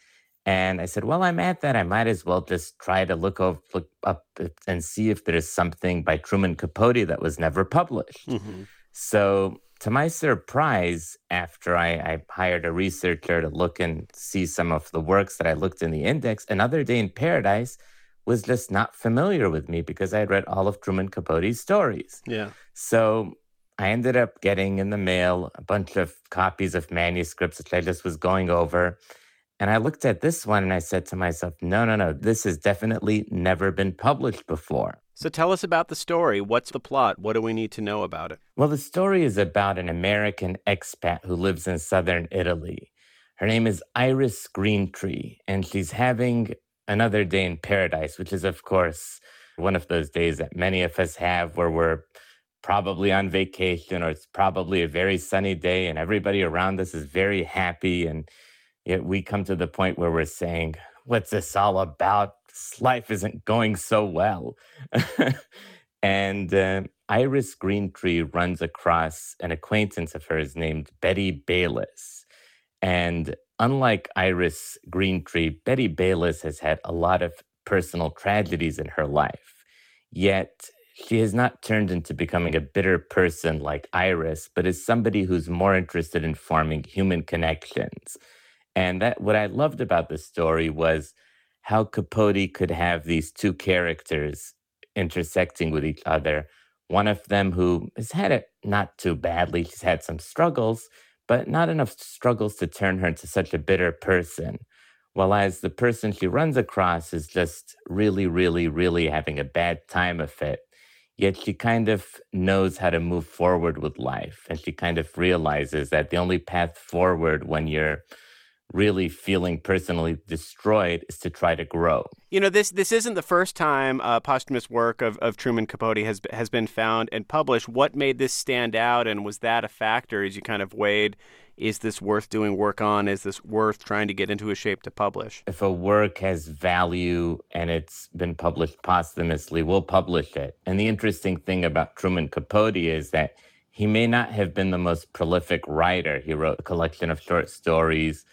And I said, well, I'm at that. I might as well just try to look, over, look up and see if there's something by Truman Capote that was never published. Mm-hmm. So, to my surprise, after I, I, hired a researcher to look and see some of the works that I looked in the index, Another Day in Paradise was just not familiar with me because I had read all of Truman Capote's stories. Yeah. So I ended up getting in the mail a bunch of copies of manuscripts, that I just was going over. And I looked at this one and I said to myself, no, no, no, this has definitely never been published before. So tell us about the story. What's the plot? What do we need to know about it? Well, the story is about an American expat who lives in southern Italy. Her name is Iris Greentree, and she's having another day in paradise, which is, of course, one of those days that many of us have where we're probably on vacation or it's probably a very sunny day and everybody around us is very happy. And yet we come to the point where we're saying, What's this all about? Life isn't going so well. and uh, Iris Greentree runs across an acquaintance of hers named Betty Bayliss. And unlike Iris Greentree, Betty Bayliss has had a lot of personal tragedies in her life. Yet she has not turned into becoming a bitter person like Iris, but is somebody who's more interested in forming human connections. And that what I loved about the story was how Capote could have these two characters intersecting with each other. One of them who has had it not too badly, she's had some struggles, but not enough struggles to turn her into such a bitter person. While as the person she runs across is just really, really, really having a bad time of it. Yet she kind of knows how to move forward with life. And she kind of realizes that the only path forward when you're really feeling personally destroyed is to try to grow. You know, this this isn't the first time uh, posthumous work of, of Truman Capote has has been found and published. What made this stand out, and was that a factor as you kind of weighed? Is this worth doing work on? Is this worth trying to get into a shape to publish? If a work has value and it's been published posthumously, we'll publish it. And the interesting thing about Truman Capote is that he may not have been the most prolific writer. He wrote a collection of short stories,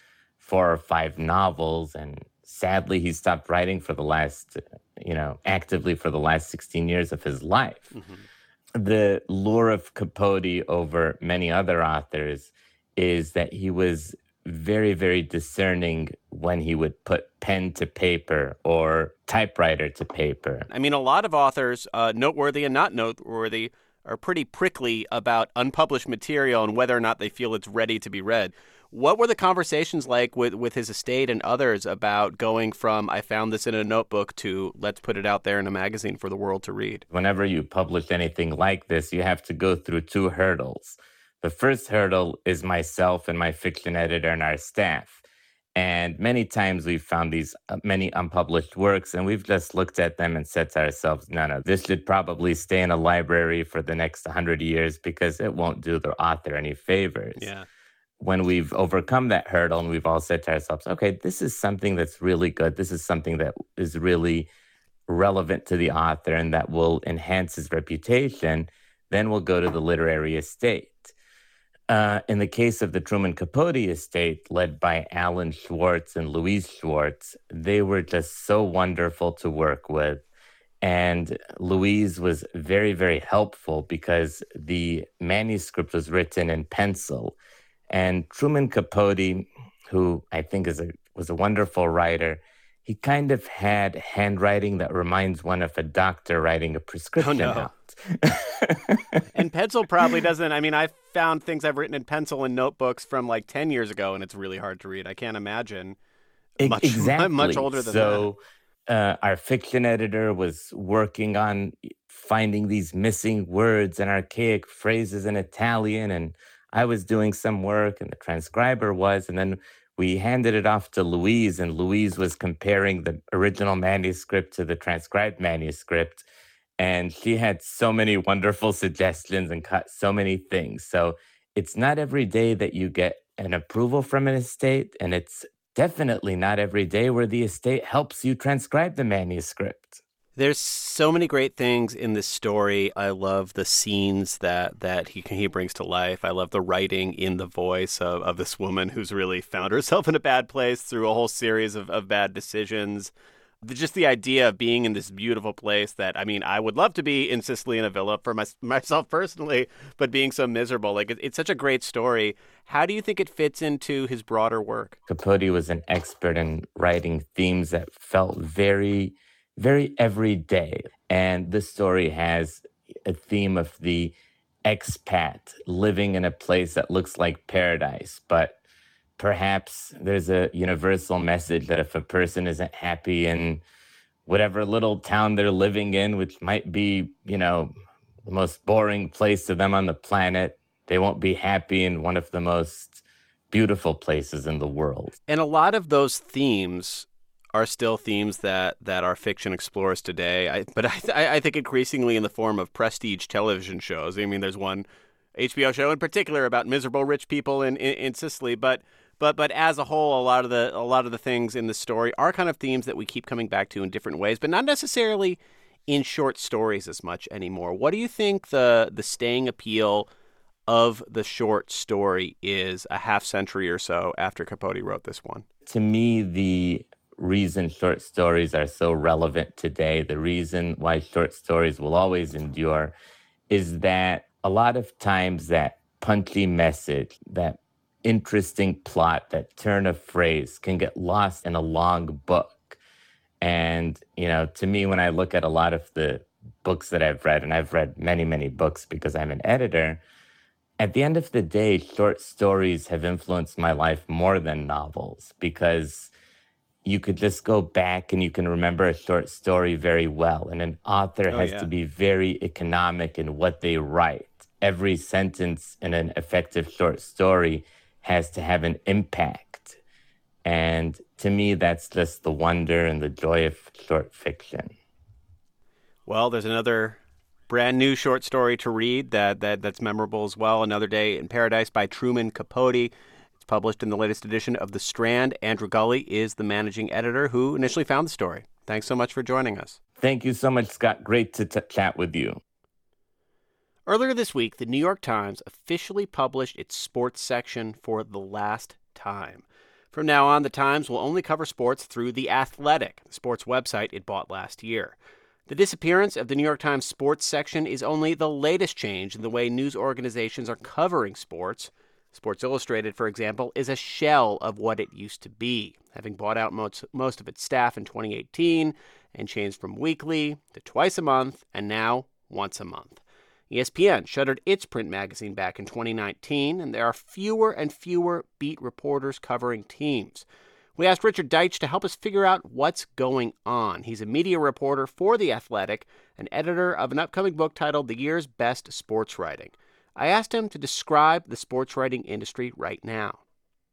four or five novels, and sadly, he stopped writing for the last, you know, actively for the last 16 years of his life. Mm-hmm. The lure of Capote over many other authors is that he was very, very discerning when he would put pen to paper or typewriter to paper. I mean, a lot of authors, uh, noteworthy and not noteworthy, are pretty prickly about unpublished material and whether or not they feel it's ready to be read. What were the conversations like with, with his estate and others about going from I found this in a notebook to let's put it out there in a magazine for the world to read? Whenever you publish anything like this, you have to go through two hurdles. The first hurdle is myself and my fiction editor and our staff. And many times we've found these uh, many unpublished works, and we've just looked at them and said to ourselves, no, no, this should probably stay in a library for the next 100 years because it won't do the author any favors. Yeah when we've overcome that hurdle and we've all said to ourselves, okay, this is something that's really good. This is something that is really relevant to the author and that will enhance his reputation, then we'll go to the literary estate. Uh, in the case of the Truman Capote estate, led by Alan Schwartz and Louise Schwartz, they were just so wonderful to work with. And Louise was very, very helpful because the manuscript was written in pencil and Truman Capote, who I think is a was a wonderful writer, he kind of had handwriting that reminds one of a doctor writing a prescription oh, no. out. and pencil probably doesn't. I mean, I found things I've written in pencil in notebooks from like 10 years ago, and it's really hard to read. I can't imagine much, exactly. much older than so, that. Uh, our fiction editor was working on finding these missing words and archaic phrases in Italian and I was doing some work and the transcriber was, and then we handed it off to Louise, and Louise was comparing the original manuscript to the transcribed manuscript. And she had so many wonderful suggestions and cut so many things. So it's not every day that you get an approval from an estate, and it's definitely not every day where the estate helps you transcribe the manuscript. There's so many great things in this story. I love the scenes that that he he brings to life. I love the writing in the voice of, of this woman who's really found herself in a bad place through a whole series of, of bad decisions. Just the idea of being in this beautiful place that I mean, I would love to be in Sicily in a villa for my, myself personally, but being so miserable, like it, it's such a great story. How do you think it fits into his broader work? Capote was an expert in writing themes that felt very very everyday. And this story has a theme of the expat living in a place that looks like paradise, but perhaps there's a universal message that if a person isn't happy in whatever little town they're living in, which might be, you know, the most boring place to them on the planet, they won't be happy in one of the most beautiful places in the world. And a lot of those themes are still themes that, that our fiction explores today. I, but I, I think increasingly in the form of prestige television shows. I mean, there's one HBO show in particular about miserable rich people in, in, in Sicily, but but but as a whole, a lot of the a lot of the things in the story are kind of themes that we keep coming back to in different ways, but not necessarily in short stories as much anymore. What do you think the the staying appeal of the short story is a half century or so after Capote wrote this one? To me, the reason short stories are so relevant today, the reason why short stories will always endure, is that a lot of times that punchy message, that interesting plot, that turn of phrase can get lost in a long book. And, you know, to me, when I look at a lot of the books that I've read, and I've read many, many books because I'm an editor. At the end of the day, short stories have influenced my life more than novels because you could just go back and you can remember a short story very well. And an author Oh, has yeah. to be very economic in what they write. Every sentence in an effective short story has to have an impact. And to me, that's just the wonder and the joy of short fiction. Well, there's another brand new short story to read that, that that's memorable as well. Another Day in Paradise by Truman Capote. Published in the latest edition of The Strand. Andrew Gulli is the managing editor who initially found the story. Thanks so much for joining us. Thank you so much, Scott. Great to t- chat with you. Earlier this week, the New York Times officially published its sports section for the last time. From now on, the Times will only cover sports through The Athletic, the sports website it bought last year. The disappearance of the New York Times sports section is only the latest change in the way news organizations are covering sports. Sports Illustrated, for example, is a shell of what it used to be, having bought out most, most of its staff in 2018 and changed from weekly to twice a month and now once a month. ESPN shuttered its print magazine back in 2019, and there are fewer and fewer beat reporters covering teams. We asked Richard Deitsch to help us figure out what's going on. He's a media reporter for The Athletic and editor of an upcoming book titled The Year's Best Sports Writing. I asked him to describe the sports writing industry right now.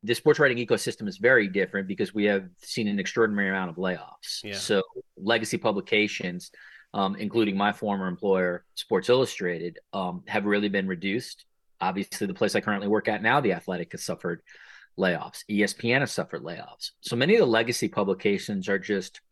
the sports writing ecosystem is very different because we have seen an extraordinary amount of layoffs. Yeah. So legacy publications, um, including my former employer, Sports Illustrated, um, have really been reduced. Obviously, the place I currently work at now, The Athletic, has suffered layoffs. ESPN has suffered layoffs. So many of the legacy publications are just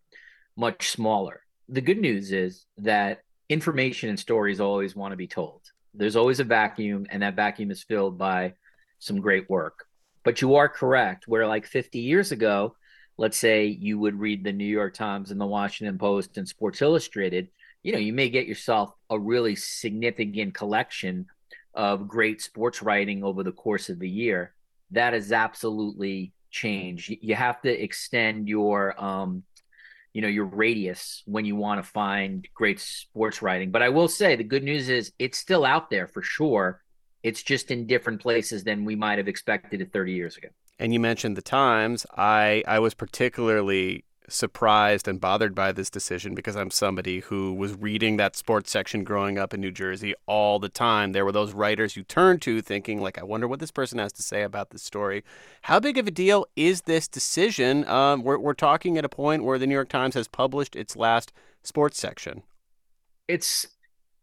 much smaller. The good news is that information and stories always want to be told. There's always a vacuum, and that vacuum is filled by some great work. But you are correct, where like 50 years ago, let's say you would read the New York Times and the Washington Post and Sports Illustrated, you know, you may get yourself a really significant collection of great sports writing over the course of the year. That has absolutely changed. You- You have to extend your um you know your radius when you want to find great sports writing. But I will say the good news is it's still out there for sure. It's just in different places than we might have expected it 30 years ago. And you mentioned the Times. I, I was particularly surprised and bothered by this decision because I'm somebody who was reading that sports section growing up in New Jersey all the time. There were those writers you turned to thinking, like, I wonder what this person has to say about this story. How big of a deal is this decision? Um, we're, we're talking at a point where the New York Times has published its last sports section. It's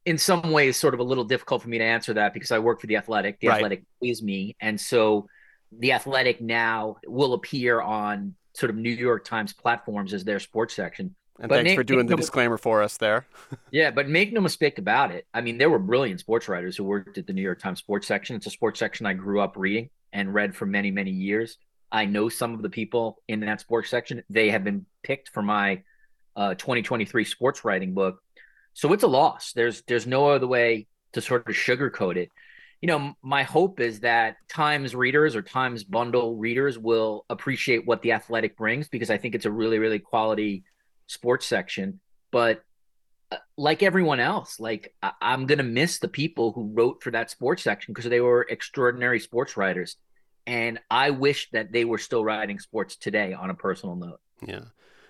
in some ways sort of a little difficult for me to answer that because I work for the Athletic. The Right. Athletic pays me, and so the Athletic now will appear on sort of New York Times platforms as their sports section. And But thanks ma- for doing the no- disclaimer for us there. Yeah, but make no mistake about it. I mean, there were brilliant sports writers who worked at the New York Times sports section. It's a sports section I grew up reading and read for many, many years. I know some of the people in that sports section. They have been picked for my uh, 2023 sports writing book. So it's a loss. There's there's no other way to sort of sugarcoat it. You know, my hope is that Times readers or Times bundle readers will appreciate what the Athletic brings because I think it's a really, really quality sports section. But uh, like everyone else, like I- I'm gonna miss the people who wrote for that sports section because they were extraordinary sports writers, and I wish that they were still writing sports today. On a personal note, Yeah.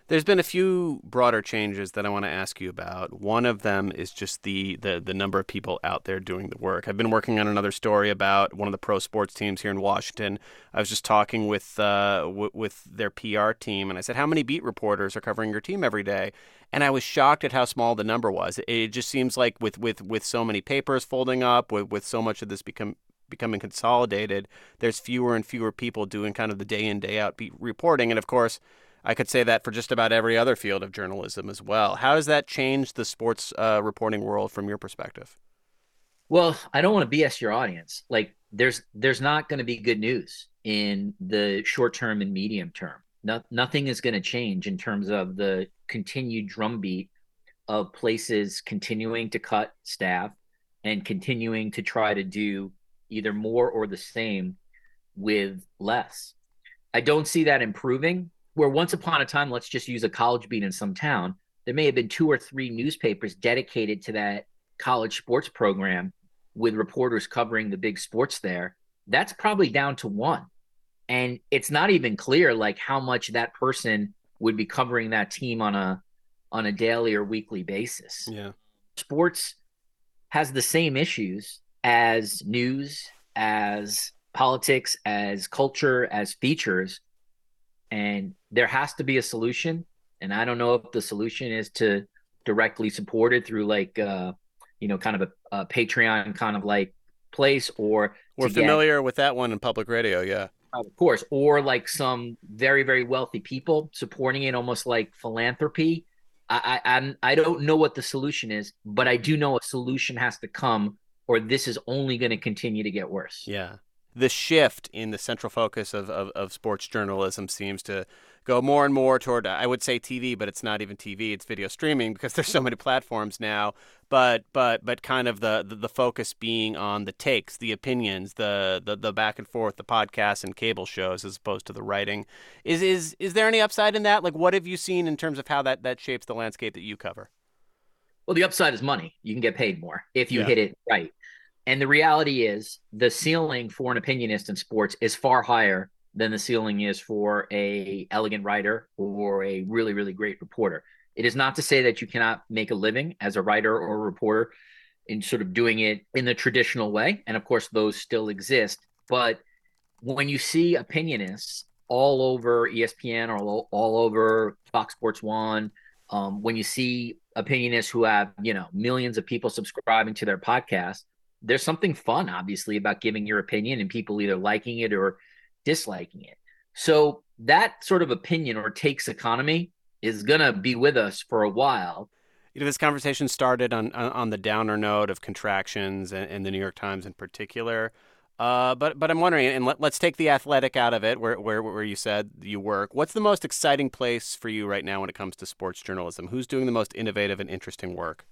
There's been a few broader changes that I want to ask you about. One of them is just the, the the number of people out there doing the work. I've been working on another story about one of the pro sports teams here in Washington. I was just talking with uh, w- with their PR team, and I said, "How many beat reporters are covering your team every day?" And I was shocked at how small the number was. It just seems like with with with so many papers folding up, with with so much of this become becoming consolidated, there's fewer and fewer people doing kind of the day in day out beat reporting, and of course. I could say that for just about every other field of journalism as well. How has that changed the sports uh, reporting world from your perspective? well, I don't want to BS your audience. Like, there's there's not going to be good news in the short term and medium term. No, nothing is going to change in terms of the continued drumbeat of places continuing to cut staff and continuing to try to do either more or the same with less. I don't see that improving. Where once upon a time, let's just use a college beat in some town, there may have been two or three newspapers dedicated to that college sports program with reporters covering the big sports there. That's probably down to one. And it's not even clear like how much that person would be covering that team on a on a daily or weekly basis. Yeah. Sports has the same issues as news, as politics, as culture, as features. And there has to be a solution. And I don't know if the solution is to directly support it through like uh, you know, kind of a, a Patreon kind of like place or we're familiar get, with that one in public radio, yeah. Of course. Or like some very, very wealthy people supporting it almost like philanthropy. I, I I'm I don't know what the solution is, but I do know a solution has to come or this is only going to continue to get worse. Yeah the shift in the central focus of, of, of, sports journalism seems to go more and more toward I would say TV, but it's not even TV; it's video streaming because there's so many platforms now. But but but kind of the, the, the focus being on the takes, the opinions, the, the the back and forth, the podcasts and cable shows as opposed to the writing. Is is is there any upside in that? Like, what have you seen in terms of how that that shapes the landscape that you cover? Well, the upside is money. You can get paid more if you yeah. hit it right. And the reality is the ceiling for an opinionist in sports is far higher than the ceiling is for a elegant writer or a really really great reporter. It is not to say that you cannot make a living as a writer or a reporter in sort of doing it in the traditional way, and of course those still exist. But when you see opinionists all over ESPN or all over Fox Sports One, um, when you see opinionists who have you know millions of people subscribing to their podcast, there's something fun, obviously, about giving your opinion and people either liking it or disliking it. So that sort of opinion or takes economy is going to be with us for a while. You know, this conversation started on on the downer note of contractions and, and the New York Times in particular. Uh, but but I'm wondering, and let, us take the athletic out of it, where, where where you said you work. What's the most exciting place for you right now when it comes to sports journalism? Who's doing the most innovative and interesting work?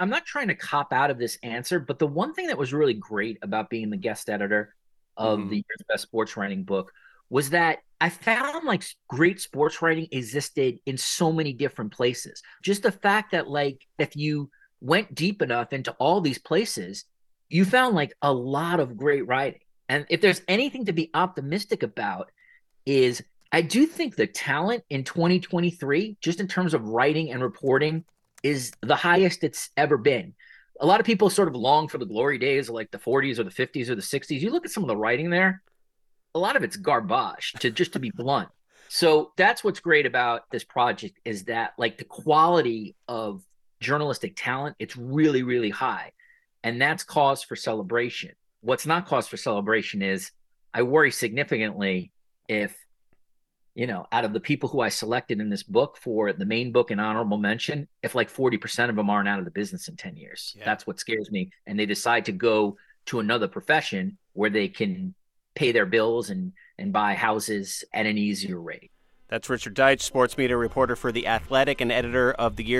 I'm not trying to cop out of this answer, but the one thing that was really great about being the guest editor of mm-hmm. the year's best sports writing book was that I found like great sports writing existed in so many different places. Just the fact that like if you went deep enough into all these places, you found like a lot of great writing. And if there's anything to be optimistic about is I do think the talent in 2023 just in terms of writing and reporting is the highest it's ever been. A lot of people sort of long for the glory days like the 40s or the 50s or the 60s. You look at some of the writing there, a lot of it's garbage to just to be blunt. So that's what's great about this project is that like the quality of journalistic talent, it's really, really high. And that's cause for celebration. What's not cause for celebration is I worry significantly if you know, out of the people who I selected in this book for the main book and honorable mention, if like 40% of them aren't out of the business in 10 years, yeah. that's what scares me. And they decide to go to another profession where they can pay their bills and, and buy houses at an easier rate. That's Richard Deitsch, sports media reporter for The Athletic and editor of the year.